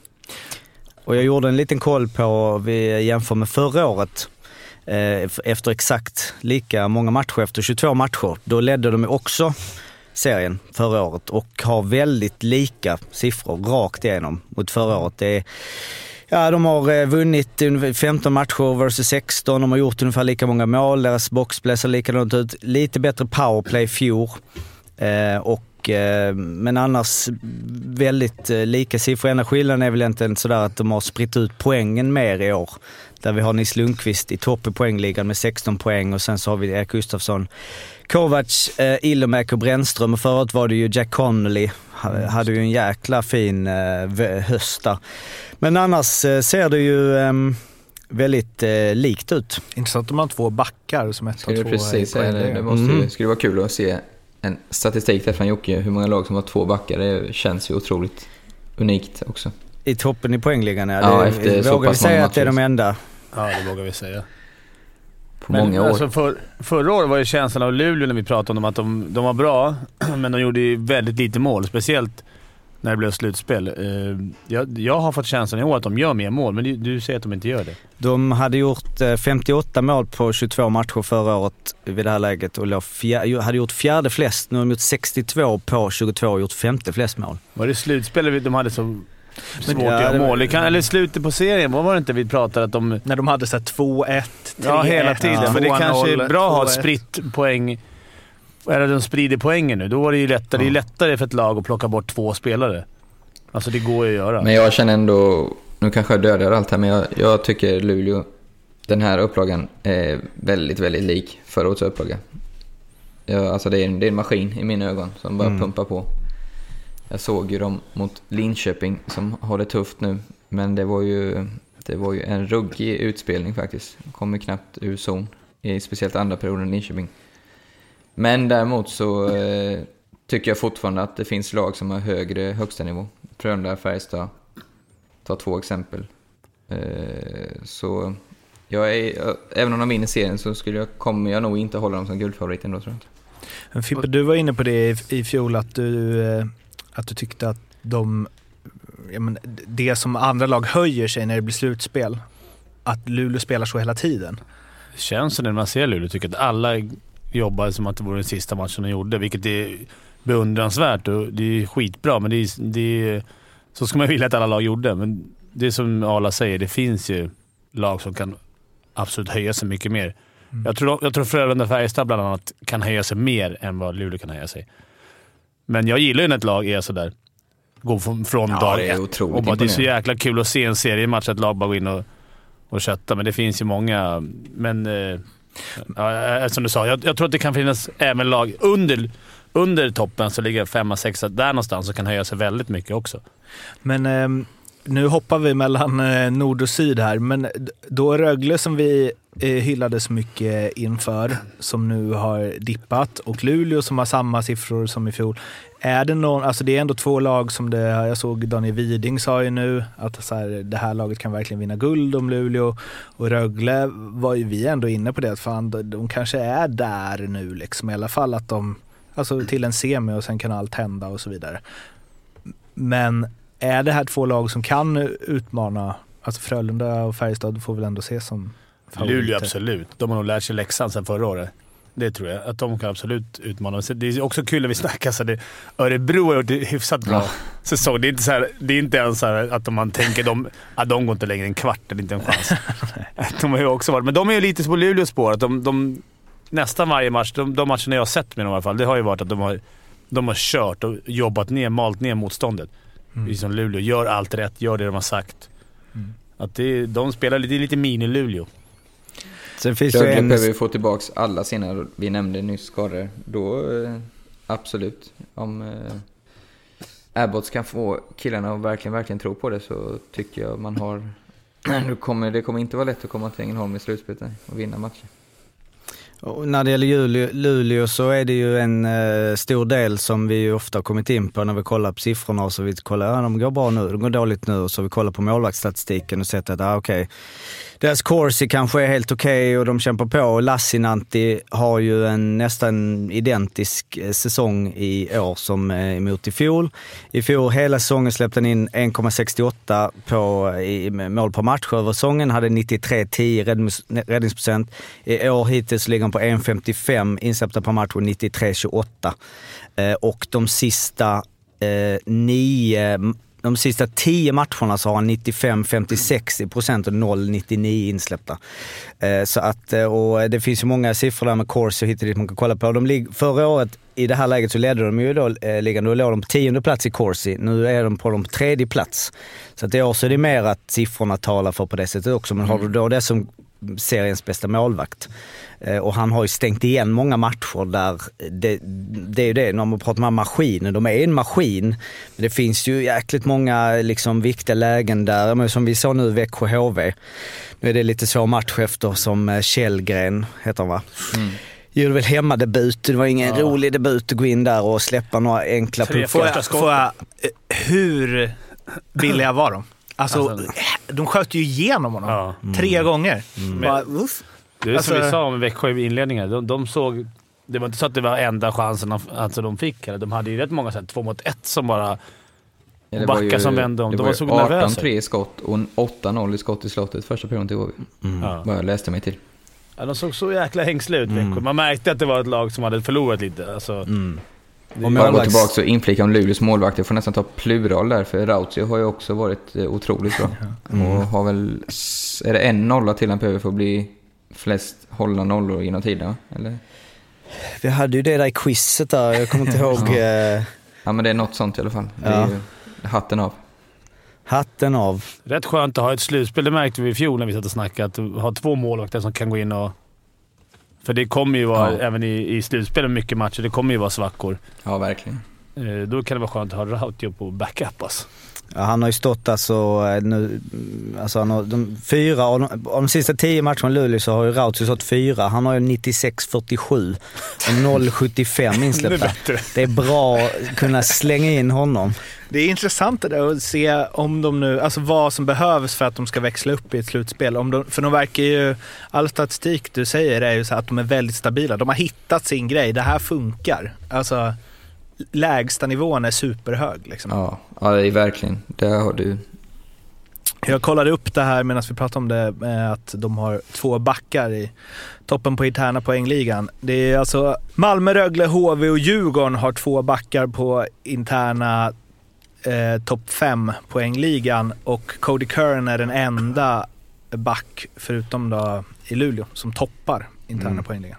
Och jag gjorde en liten koll på, vi jämför med förra året, eh, efter exakt lika många matcher, efter 22 matcher. Då ledde de också serien förra året och har väldigt lika siffror rakt igenom mot förra året. Det är, ja, de har eh, vunnit 15 matcher versus 16, de har gjort ungefär lika många mål, deras boxplay ser likadant ut. Lite bättre powerplay i fjol. Eh, och, eh, men annars väldigt eh, lika siffror. Enda skillnaden är väl egentligen sådär att de har spritt ut poängen mer i år. Där vi har Nils Lundqvist i topp i poängligan med 16 poäng och sen så har vi Erik Gustafsson, Kovacs, eh, Ilomäki och Brännström. Och förut var det ju Jack Connolly. Ha- Hade ju en jäkla fin eh, höst där. Men annars eh, ser det ju ehm, väldigt eh, likt ut. Intressant om man har två backar som ett och två precis det? Det måste Mm. skulle vara kul att se en statistik där från Jocke, hur många lag som har två backar. Det känns ju otroligt unikt också. I toppen i poängligan ja. Ja, efter så vågar vi säga att det är de enda. Ja, det vågar vi säga. På många år. Alltså för, förra året var ju känslan av Luleå när vi pratade om dem att de, de var bra, men de gjorde ju väldigt lite mål. Speciellt när det blev slutspel. Eh, Jag, jag har fått känslan i år att de gör mer mål, men du, du säger att de inte gör det. De hade gjort eh, 58 mål på 22 matcher förra året vid det här läget och fjär, hade gjort fjärde flest. Nu har de gjort 62 på 22 och gjort femte flest mål. Var det slutspel de hade så svårt ja, att göra mål. Det kan, eller slutet på serien, var det inte vi pratade att de... När de hade så här 2-1, 3-1, Ja, hela tiden. Men det kanske är 2-0, bra att ha ett 2-1. spritt poäng. Eller de sprider poängen nu. Då var det ju lättare. Det är lättare för ett lag att plocka bort två spelare. Alltså det går ju att göra. Men jag känner ändå, nu kanske jag dödar allt här, men jag, jag tycker Luleå, den här upplagan är väldigt, väldigt lik förra årets upplaga. Ja, alltså det är, en, det är en maskin i mina ögon som bara pumpar på. Jag såg ju dem mot Linköping som har det tufft nu, men det var ju, det var ju en ruggig utspelning faktiskt. De kom ju knappt ur zon, i speciellt andra perioden i Linköping. Men däremot så eh, tycker jag fortfarande att det finns lag som har högre högsta nivå. Frölunda, Färjestad, ta två exempel. Eh, så jag är, även om de vinner serien så skulle jag, kommer jag nog inte hålla dem som guldfavorit ändå tror jag Fimpe, du var inne på det i, i fjol att du, eh, att du tyckte att de, ja, men, det som andra lag höjer sig när det blir slutspel, att Luleå spelar så hela tiden. Det känns så när man ser Luleå. tycker att alla jobbar som att det vore den sista matchen de gjorde, vilket är beundransvärt och det är skitbra. Men det är, det är, så ska man vilja att alla lag gjorde. Men det är som Arla säger, det finns ju lag som kan absolut höja sig mycket mer. Jag tror, jag tror Frölunda och Färjestad bland annat kan höja sig mer än vad Luleå kan höja sig. Men jag gillar ju när ett lag är sådär. Går från, från Ja, dag det är ett. otroligt Och bara, det är så jäkla kul att se en seriematch, ett lag bara gå in och, och kötta. Men det finns ju många. Men eh, ja, eh, som du sa, jag, jag tror att det kan finnas även lag under, under toppen, så ligger femma, sexa där någonstans och kan höja sig väldigt mycket också. Men eh, nu hoppar vi mellan eh, nord och syd här, men då Rögle som vi eh, hyllade så mycket inför, som nu har dippat, och Luleå som har samma siffror som i fjol. Är det någon, alltså det är ändå två lag som det, jag såg Daniel Widing sa ju nu att så här, det här laget kan verkligen vinna guld om Luleå. Och Rögle var ju vi ändå inne på det, att fan, de, kanske är där nu liksom. I alla fall att de, alltså till en semi och sen kan allt hända och så vidare. Men är det här två lag som kan utmana, alltså Frölunda och Färjestad får väl ändå ses som favoriter? Luleå absolut. De har nog lärt sig läxan sedan förra året. Det tror jag. Att de kan absolut utmana. Det är också kul när vi snackar så det, Örebro har gjort det hyfsat bra Ja. säsong. Det är inte, så här, det är inte ens så att man tänker de, att de går inte längre än kvart. Det är inte en chans. de har ju också varit, men de är ju lite på Luleås spår. Att de, de, nästan varje match, de, de matcherna jag har sett med dem i alla fall, det har ju varit att de har, de har kört och jobbat ner, malt ner motståndet. Mm. Som Luleå. Gör allt rätt, gör det de har sagt. Att det, de spelar lite, lite mini-Luleå. Sen finns Rögle en... behöver ju få tillbaka alla sina, vi nämnde nyss skador. Då eh, absolut, om eh, Abbots kan få killarna att verkligen, verkligen tro på det så tycker jag man har... Nu kommer, det kommer inte vara lätt att komma till Ängelholm i slutspelet och vinna matcher. Och när det gäller Luleå, så är det ju en eh, stor del som vi ju ofta har kommit in på när vi kollar på siffrorna och så vi kollar, ja de går bra nu, de går dåligt nu och så vi kollar på målvaktsstatistiken och sett att, ah, okej, deras Corsi kanske är helt okej och de kämpar på. Lassinantti har ju en nästan identisk eh, säsong i år som eh, emot mot i fjol. I fjol hela säsongen släppte han in 1,68 på eh, i mål per match över säsongen, hade 93-10 räddnings- räddningsprocent. I år hittills ligger han på 1,55 insläppta per match och 93-28. Och de sista eh, nio de sista tio matcherna så har han 95-56 i procent och 0-99 insläppta. Eh, så att, eh, och det finns ju många siffror där med Corsi och hit och dit man kan kolla på. De lig- förra året i det här läget så ledde de ju då eh, ligan. Då låg de på tionde plats i Corsi. Nu är de på de tredje plats. Så att i år så är det mer att siffrorna talar för på det sättet också. Men har du då det som seriens bästa målvakt. Eh, Och han har ju stängt igen många matcher där, det, det är ju det, när man pratar om maskiner, de är en maskin. Men det finns ju jäkligt många liksom viktiga lägen där, men som vi såg nu Växjö HV. Nu är det lite så match efter som eh, Källgren, heter han va? Gjorde väl hemmadebut, det var ingen rolig debut att gå in där och släppa några enkla Tre puckar. Jag, får jag, eh, hur billiga var de? Alltså, Alltså- de sköt ju igenom honom Ja. tre gånger. Men- Bara, uff. Det är som Alltså- vi sa om Växjö i inledningen. De, de såg... Det var inte så att det var enda chansen de, alltså de fick. Eller. De hade ju rätt många så här, två mot ett som bara... Ja, det som vände om. Det De var var så nervösa. 18-3 i skott och en 8-0 i skott i slottet första perioden till HV. Ja. Vad jag läste mig till. Ja, de såg så jäkla hängsliga ut, Växjö. Man märkte att det var ett lag som hade förlorat lite. Alltså, Mm. Och Bara gå målvakts- tillbaka och inflika om Luleås målvakt. Jag får nästan ta plural där, för Rautio har ju också varit eh, otroligt bra. Och har väl, är det en nolla till han behöver för att bli flest hållna nollor genom tiden? Eller? Vi hade ju det där i quizet där, jag kommer inte ihåg. eh, Ja men det är något sånt i alla fall. Det är Ja. ju hatten av. hatten av. Rätt skönt att ha ett slutspel. Det märkte vi i fjol när vi satt och snackade. Att ha två målvakter som kan gå in och... För det kommer ju vara, Ja. även i, i slutspel, mycket matcher, det kommer ju vara svackor. Ja, verkligen. Eh, då kan det vara skönt att ha Rautio på backup alltså. Ja, han har ju stått alltså, eh, nu, alltså han har, de fyra av de, av de sista tio matcherna i Luleå så har ju Rautio stått fyra. Han har ju 96-47 och 0-75 insläppta. Det är bra att kunna slänga in honom. Det är intressant det där att se om de nu, alltså vad som behövs för att de ska växla upp i ett slutspel. Om de, för de verkar ju, all statistik du säger är ju så att de är väldigt stabila. De har hittat sin grej, det här funkar. Alltså lägsta nivån är superhög liksom. Ja, ja det är verkligen. Där har du... Jag kollade upp det här medan vi pratade om det, eh, att de har två backar i toppen på interna poängligan. Det är alltså Malmö, Rögle, HV och Djurgården har två backar på interna eh, topp 5 poängligan och Cody Kern är den enda back, förutom då i Luleå, som toppar interna Mm. poängligan.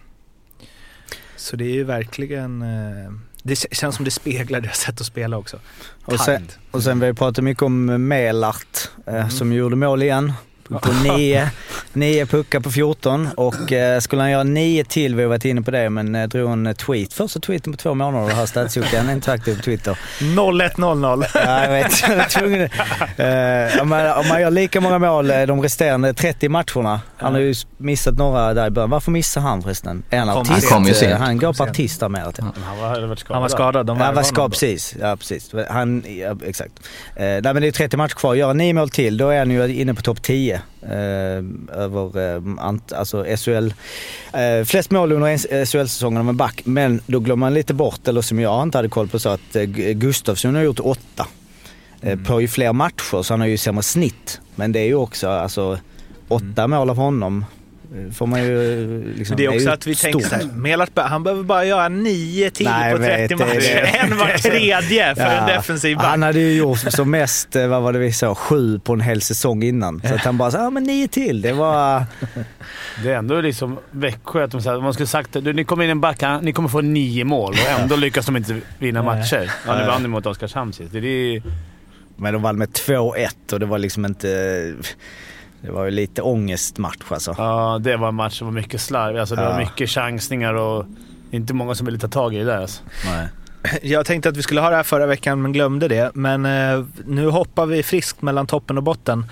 Så det är ju verkligen, eh, det känns som det speglar deras sätt att spela också. Och sen, och sen vi har pratat mycket om Melart eh, som gjorde mål igen. På nio, nio puckar på 14 och eh, skulle han göra nio till, vi har varit inne på det, men eh, drog en tweet. Första tweeten på två månader det här Stadsjocke, han är inte aktiv på Twitter. 0100. Ja, jag vet, jag var tvungen. Eh, om, man, om man gör lika många mål eh, de resterande 30 matcherna, han har ju missat några där i början. Varför missar han förresten? Är han artist? Han kom ju Eh, sent. Han går på artist där med. Ja. Han var, skadad. Han var skadad. De precis. Ja, precis. Han, ja, exakt. Eh, nej, men det är 30 matcher kvar. Gör han nio mål till, då är han ju inne på topp 10. Eh, över eh, ant, alltså SHL. Eh, flest mål under en- SHL-säsongen en back. Men då glömmer man lite bort, eller som jag inte hade koll på, så att Gu- Gustafsson har gjort åtta. Eh, på ju fler matcher, så han har ju sämre snitt. Men det är ju också, alltså, åtta mål av honom får man ju eh, liksom, det är också ju att vi tänker stort. så här, Melart, han behöver bara göra nio till Nej, på jag 30 vet, det- matcher. En var tredje för en Ja. defensiv back. Han hade ju gjort som mest, eh, vad var det vi sa, sju på en hel säsong innan. Så att han bara så ja men nio till. Det var... Det är ändå liksom Växjö att de säger, man skulle sagt du, ni kommer in en back, ni kommer få nio mål och ändå lyckas de inte vinna matcher. Ja, nu vann de mot Oskarshamn sist. Det är, Men de vann med 2-1 och det var liksom inte... Det var ju lite ångestmatch alltså. ja, det var en match som var mycket slarv. Alltså, det Ja. var mycket chansningar och inte många som ville ta tag i det där. Alltså. Nej. Jag tänkte att vi skulle ha det här förra veckan men glömde det. Men eh, nu hoppar vi friskt mellan toppen och botten.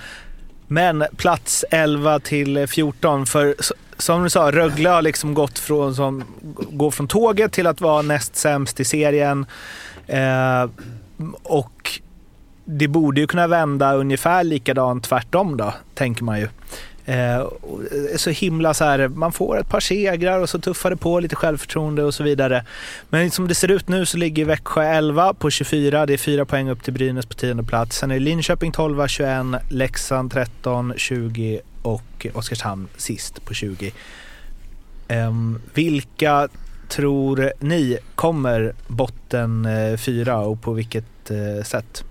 Men plats 11 till 14 för som du sa, Rögle har liksom gått från, som, gå från tåget till att vara näst sämst i serien. Eh, och det borde ju kunna vända ungefär likadant tvärtom då, tänker man ju. Eh, så himla så här, man får ett par segrar och så tuffar det på lite självförtroende och så vidare. Men som det ser ut nu så ligger Växjö 11 på 24. Det är 4 poäng upp till Brynäs på tionde plats. Sen är Linköping 12, 21, Leksand 13, 20 och Oskarshamn sist på 20. Ehm, vilka tror ni kommer botten eh, fyra och på vilket eh, sätt?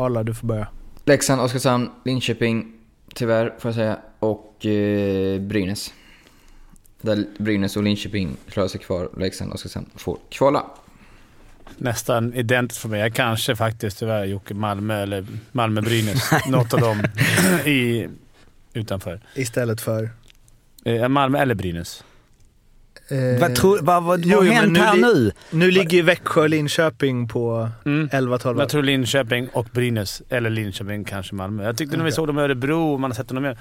Arla, du får börja. Leksand, Oskarshamn, Linköping, tyvärr får jag säga, och eh, Brynäs. Där Brynäs och Linköping klarar sig kvar, Leksand och Oskarshamn får kvala. Nästan identiskt för mig. Jag kanske faktiskt tyvärr Jocke Malmö eller Malmö-Brynäs. Något av dem i, utanför. Istället för? Eh, Malmö eller Brynäs. Vad, tror, vad, vad, Jo, vad jo, hänt nu här li- nu? Nu ligger ju Växjö och Linköping på Mm. 11-12. Jag tror Linköping och Brynäs. Eller Linköping, kanske Malmö. Jag tyckte när vi såg dem i Örebro och man har sett dem mer...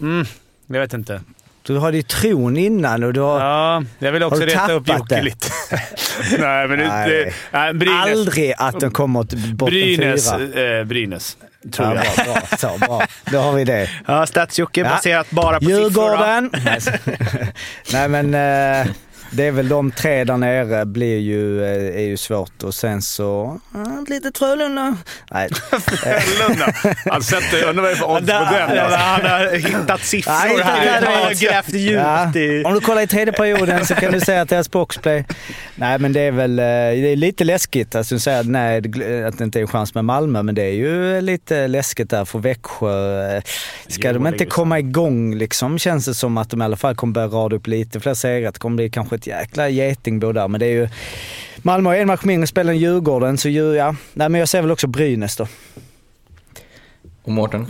Mm, jag vet inte. Du hade ju tron innan och du har Ja, jag vill också Har du reta upp Jocke det? lite. nej, men det... Nej. det nej, Brynäs. aldrig att de kommer till botten Brynäs, fyra. eh, Brynäs, tror Ja, jag. bra, bra, så bra. Då har vi det. Ja, Stats-Jocke Ja. baserat bara på siffror. va? Djurgården. Nej men... Eh, det är väl de tre där nere blir ju, eh, är ju svårt och sen så, ja, lite Frölunda. Nej. Frölunda. Han sätter, undrar vad det är för odds på den. Alltså. Han har hittat siffror här. det. Han har grävt djupt i... Om du kollar i tredje perioden så kan du säga att deras boxplay... Nej men det är väl eh, det är lite läskigt alltså, att säga att, nej, det- att det inte är en chans med Malmö, men det är ju lite läskigt där för Växjö. Ska Jo, de inte komma igång liksom känns det som att de i alla fall kommer börja rada upp lite fler segrar. Det kommer bli kanske ett jäkla getingbo där, men det är ju... Malmö har en match mindre spelar än Djurgården, så ju, ja. Nej men jag ser väl också Brynäs då. Och Mårten?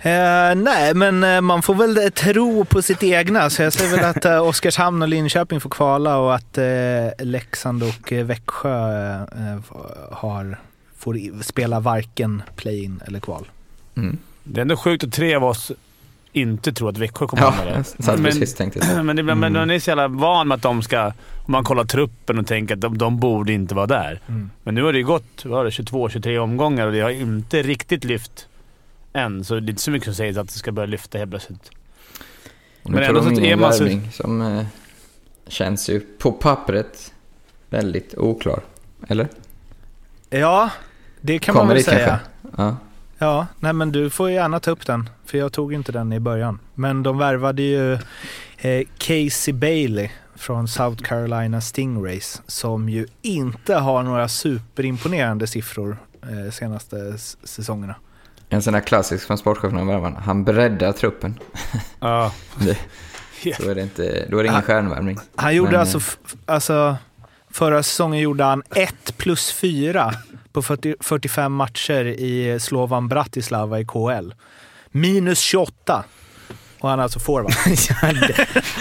Eh, nej, men eh, man får väl eh, tro på sitt egna. Så jag säger väl att eh, Oskarshamn och Linköping får kvala och att eh, Leksand och eh, Växjö eh, har, får spela varken play-in eller kval. Mm. Det är ändå sjukt att tre av oss inte tror att Växjö kommer Ja, hamna där. jag Men- precis tänkte så. Men, det, men Mm. man är så jävla van med att de ska... Om man kollar truppen och tänker att de, de borde inte vara där. Mm. Men nu har det ju gått vad var det, 22-23 omgångar och det har inte riktigt lyft än. Så det är inte så mycket som säger att det ska börja lyfta helt plötsligt. Och nu Men tar ändå de så in är en man så- värvning som eh, känns ju på pappret väldigt oklar. Eller? Ja, det kan Kommer man väl dit säga. kanske? Ja. Ja, nej men du får gärna ta upp den. För jag tog inte den i början. Men de värvade ju eh, Casey Bailey från South Carolina Stingrays. Som ju inte har några superimponerande siffror eh, senaste säsongerna. En sån här klassisk från sportchefen värvan. Han breddar truppen. Ja. Det, så är det inte, då är det ingen stjärnvärvning. Han gjorde Men, alltså, eh, alltså, förra säsongen gjorde han 1 plus 4 på 40, 45 matcher i Slovan Bratislava i KL. Minus 28. Och han är alltså forward.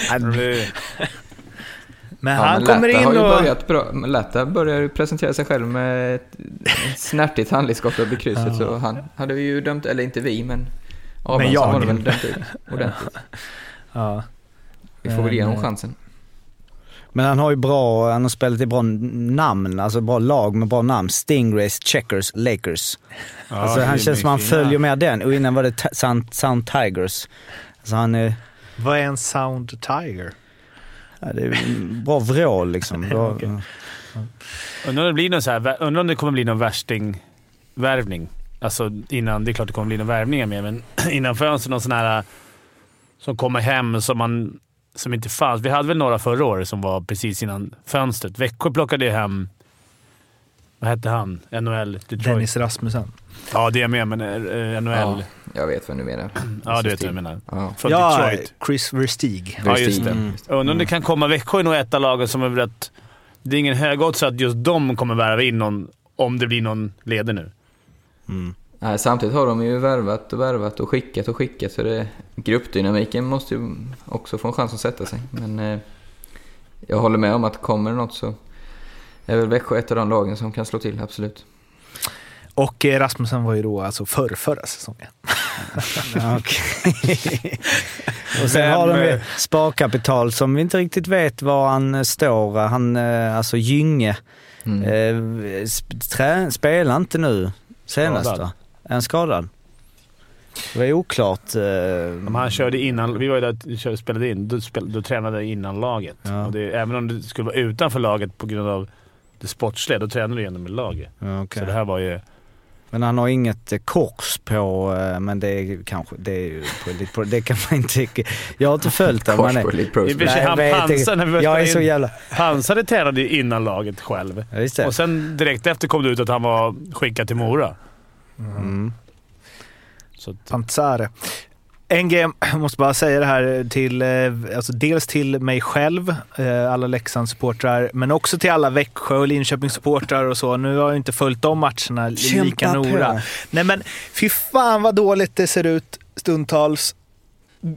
Ja, Men Ja, han men kommer Lätta in har ju och... börjat bra. Lätta börjar ju presentera sig själv med ett snärtigt handledsskott över krysset. Så han hade vi ju dömt, eller inte vi, men Abrahamsson det väl dömt ut ordentligt. Ja. Vi får väl ge honom Men, chansen. Men han har ju bra, han har spelat i bra namn, alltså bra lag med bra namn. Stingrays, Checkers, Lakers. ja, alltså han känns som han fina. följer med den. Och innan var det Sound, Sound Tigers. Alltså han är, Vad är en Sound Tiger? ja, det är bra vrål liksom. Bra, Okej. Undrar om det, blir någon så här, undrar om det kommer bli någon värstingvärvning. Alltså innan, det är klart det kommer bli någon värvningar med, men innan fönstret någon sån här som kommer hem som, man, som inte fanns. Vi hade väl några förra året som var precis innan fönstret. Växjö plockade ju hem... Vad hette han? NHL Detroit. Dennis Rasmussen. Ja, det är med, men eh, NHL. Ja, Ja, jag vet vad du menar. du vet vad jag menar. Ja. Från Ja, Detroit. Chris Verstig. Ja, just det. Mm. Undrar om det kan komma Växjö i nog ett av lagen som är rätt... Det är ingen högodds att just de kommer värva in någon om det blir någon ledig nu. Nej, samtidigt har de ju värvat och värvat och skickat och skickat så det, gruppdynamiken måste ju också få en chans att sätta sig. Men eh, jag håller med om att kommer det något så är väl Växjö ett av de lagen som kan slå till, absolut. Och eh, Rasmussen var ju då alltså förr, förra säsongen. Och sen har de ju eh, sparkapital som vi inte riktigt vet var han eh, står. Han, alltså Gynge, Mm. eh, spelar inte nu senast va? Han skadad? Det var oklart. Eh, Men han körde innan, vi var ju där och spelade in. Då, spel, då tränade innan laget. Ja. Och det, även om det skulle vara utanför laget på grund av det sportsliga, då tränade du ändå med laget. ja, okej. Så det här var ju... Men han har inget eh, kors på, eh, men det är kanske, det är ju på, lite på, det kan man inte, jag har inte följt det. Kors på Elite Pro I och för sig, Nej, jag han inte. när vi jag är spelade så jävla, Pansade tränade ju innan laget själv. ja. Och sen direkt efter kom det ut att han var skickad till Mora. Mm. Panzare. En grej, jag måste bara säga det här till, eh, alltså dels till mig själv, eh, alla Leksandssupportrar, men också till alla Växjö och Linköpingssupportrar och så. Nu har jag inte följt de matcherna li- lika noga. Nej men fy fan vad dåligt det ser ut stundtals.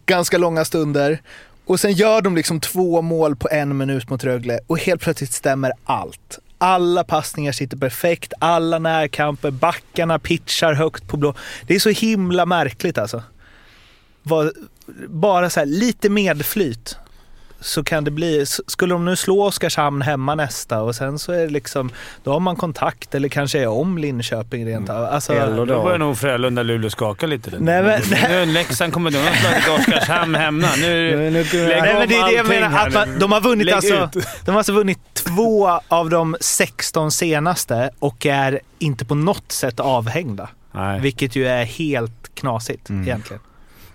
Ganska långa stunder. Och sen gör de liksom två mål på en minut mot Rögle och helt plötsligt stämmer allt. Alla passningar sitter perfekt, alla närkamper, backarna pitchar högt på blå. Det är så himla märkligt alltså. Bara så här, lite medflyt så kan det bli, skulle de nu slå Oskarshamn hemma nästa och sen så är det liksom, då har man kontakt eller kanske är om Linköping rent av. Alltså, Eller Då då- börjar nog Frölunda Luleå skaka lite. Nej, men- Nu Leksand kommer... De har slagit Oskarshamn hemma. Nu... Nu- nu- Lägg Nej, om men det är det jag menar. Att man, de, har vunnit alltså, de har alltså vunnit två av de 16 senaste och är inte på något sätt avhängda. Nej. Vilket ju är helt knasigt Mm. egentligen.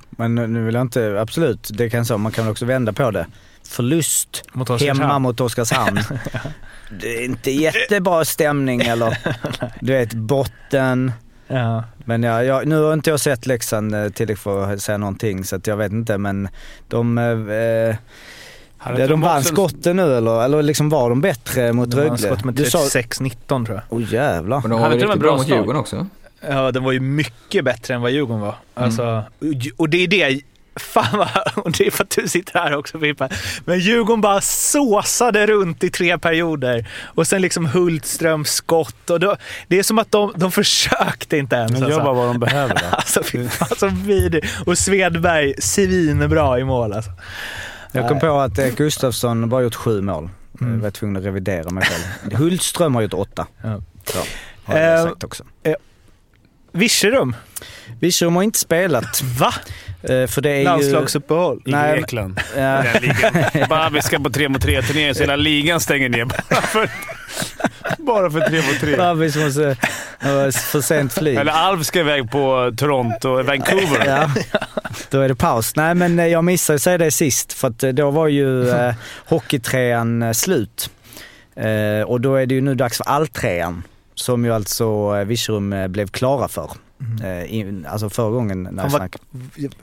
Men nu vill jag inte, absolut, det kan så, man kan väl också vända på det. Förlust Mot hemma mot Oskarshamn. Det är inte jättebra stämning eller, du vet botten. Ja. Men ja, jag, nu har inte jag sett Leksand eh, tillräckligt för att säga någonting så att jag vet inte men de, eh, inte de vann också- skotten nu eller, eller liksom var de bättre mot De Rögle? skott med Du sa, 36-19 tror jag. åh jävlar. Och de var väl de riktigt bra mot? Djurgården också? Ja, den var ju mycket bättre än vad Djurgården var. Alltså, Och det är det, fan vad, och det är för att du sitter här också Filippa. Men Djurgården bara såsade runt i tre perioder. Och sen liksom Hultströms skott. Och då, det är som att de, de försökte inte ens. De gör alltså. bara vad de behöver. Då. Alltså fy fan så vidrig. Och Svedberg svinbra i mål alltså. Jag kom på att eh, Gustafsson bara gjort sju mål. Mm. Jag var tvungen att revidera mig själv. Hultström har gjort åtta. Ja. Så, har jag Eh, sagt också. Virserum, Virserum har inte spelat. va? Eh, För det är ju... Landslagsuppehåll. I Nej, men- Grekland. Ja. Bara vi ska på 3 mot 3 turnering så hela ligan stänger ner. Bara för, bara för 3 mot 3. Babis måste... för sent flyg. Eller Alf ska iväg på Toronto, Vancouver. Ja, då är det paus. Nej men eh, jag missade att säga det sist för att eh, då var ju eh, hockeytrean slut. Eh, och då är det ju nu dags för alltrean som ju alltså Virserum blev klara för. Eh, i, alltså förra gången när Fan, jag vad- snackade.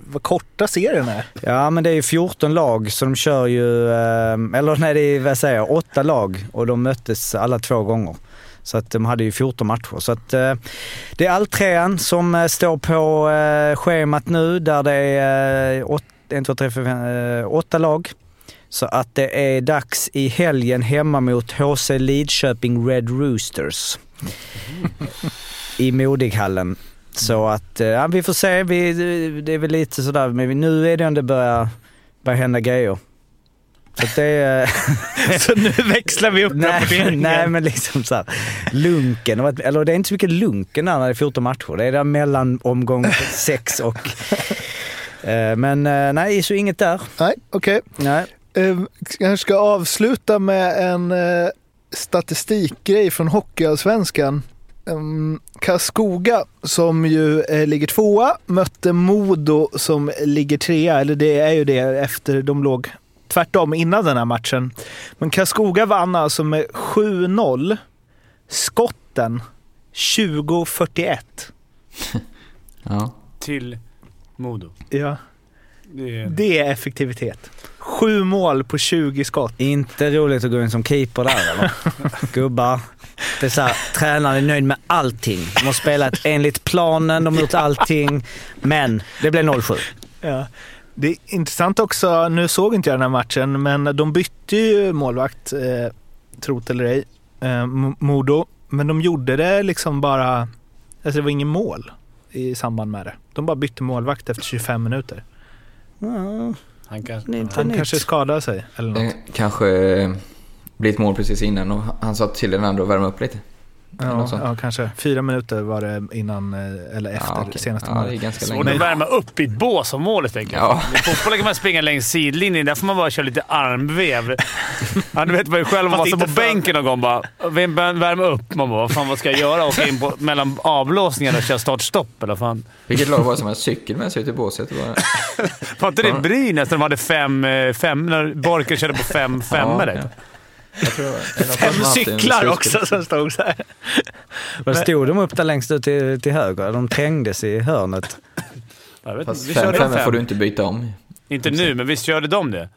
Vad korta serien är. Ja men det är ju 14 lag så de kör ju, eh, eller nej det är vad säger jag, 8 lag och de möttes alla två gånger. Så att de hade ju 14 matcher. Så att eh, det är alltrean som eh, står på eh, schemat nu där det är eh, 1, 2, 3, 4, 5, 8 lag. Så att det är dags i helgen hemma mot HC Lidköping Red Roosters. I Modighallen. Så att, eh, ja, vi får se. Vi, det är väl lite sådär, men vi- nu är det ändå börjar, börjar hända grejer. Så det är... Så nu växlar vi upp nej, rapporteringen. nej, men liksom såhär, lunken. Eller det är inte så mycket lunken där när det är 14 matcher. Det är där mellan omgång 6 och... Eh, Men eh, nej, så inget där. Nej, okej. Nej. Eh, kanske ska avsluta med en statistikgrej från Hockeyallsvenskan. Um, Karlskoga som ju eh, ligger tvåa mötte Modo som ligger trea, eller det är ju det efter de låg tvärtom innan den här matchen. Men Karlskoga vann alltså med 7-0. Skotten 20-41. Ja. Till Modo. Ja, Det är... det är effektivitet. Sju mål på 20 skott. Inte roligt att gå in som keeper där eller? Gubbar. Det är så här, tränaren är nöjd med allting. De har spelat enligt planen, de har gjort allting. Men det blev 0-7. Ja. Det är intressant också, nu såg inte jag den här matchen, men de bytte ju målvakt, eh, trot eller ej, eh, Modo. Men de gjorde det liksom bara, alltså det var ingen mål i samband med det. De bara bytte målvakt efter 25 minuter. Ja, Han kan... Han kanske skadade sig eller något. Det kanske blir ett mål precis innan och han sa till den andra att värma upp lite. Ja, ja, kanske. Fyra minuter var det innan eh, eller efter ja, okej. senaste ja, det är målet. ganska Svårt att värma upp i ett bås om målet, tänker jag. Ja. I fotboll kan man springa längs sidlinjen. Där får man bara köra lite armvev. Ja, du vet man ju själv var så inte på för- bänken någon gång bara “Vem bör värma upp?” Man bara “Vad fan, vad ska jag göra? Åka in på, mellan avblåsningarna och köra start-stopp eller fan?” Vilket lag var det som hade cykel med sig ut i båset? Det var... Inte det Ja. Brynäs när de hade fem, eh, fem när Borken körde på fem femmor? Ja, Fem cyklar också som stod så här. Vad stod de upp där längst ut till, till höger? De trängdes i hörnet. Jag vet, Fast vi fem körde femmor fem. får du inte byta om. Inte nu, men visst körde de det?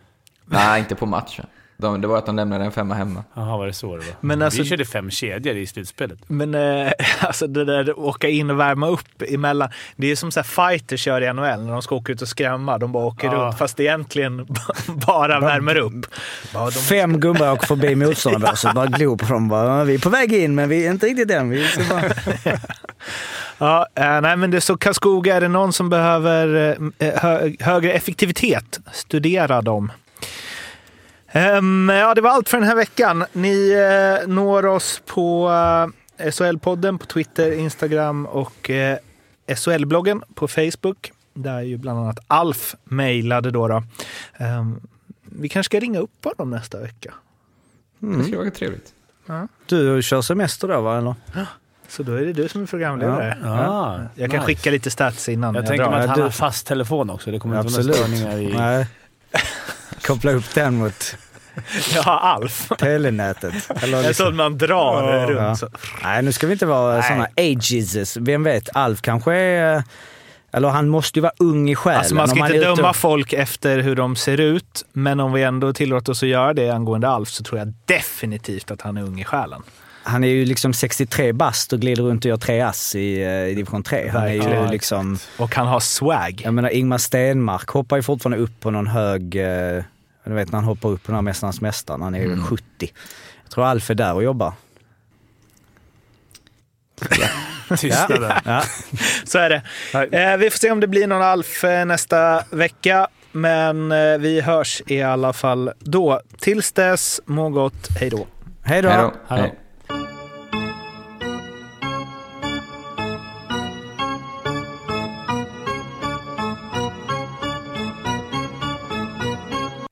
Nej, inte på matchen. De, det var att de lämnade en femma hemma. Jaha, var det så det var? Men alltså- Vi körde fem kedjor i slutspelet. Men eh, alltså det där att åka in och värma upp emellan. Det är som så här fighters gör i NHL när de ska åka ut och skrämma. De bara åker Ja. runt fast egentligen bara värmer upp. Ja, de, Fem gubbar åker förbi motståndaren så bara glor på dem. Bara, vi är på väg in men vi är inte riktigt än. Vi bara... ja, eh, nej, men det är så Karlskoga, är det någon som behöver eh, hö, högre effektivitet, studera dem. Ehm, ja, det var allt för den här veckan. Ni eh, når oss på eh, SHL-podden på Twitter, Instagram och eh, SHL-bloggen på Facebook. Där ju bland annat Alf mejlade då. då. Ehm, vi kanske ska ringa upp honom nästa vecka. Det skulle vara trevligt. Du kör semester då va? Eller? Så då är det du som är programledare. Ah, Jag kan nice. skicka lite stats innan Jag jag, tänker mig att han du- har fast telefon också. Det kommer inte vara några störningar i... Nej. Koppla upp den mot Ja, Alf. telenätet. Eller liksom. sån man drar Ja. runt. Så. Nej, nu ska vi inte vara såna ages. Vem vet, Alf kanske är... Eller han måste ju vara ung i själen. Alltså man ska inte döma och- folk efter hur de ser ut, men om vi ändå tillåter oss att göra det angående Alf så tror jag definitivt att han är ung i själen. Han är ju liksom 63 bast och glider runt och gör tre ass i, eh, i division 3. Han är ju Verkligen. liksom... Och han har swag. Jag menar Ingmar Stenmark hoppar ju fortfarande upp på någon hög... Eh, du vet när han hoppar upp på den här Mästarnas Mästaren. Han är ju 70. Jag tror Alf är där och jobbar. Tystnaden. Ja. Så är det. Eh, vi får se om det blir någon Alf eh, nästa vecka. Men eh, vi hörs i alla fall då. Tills dess, må gott. Hej då. Hej då! Hej då.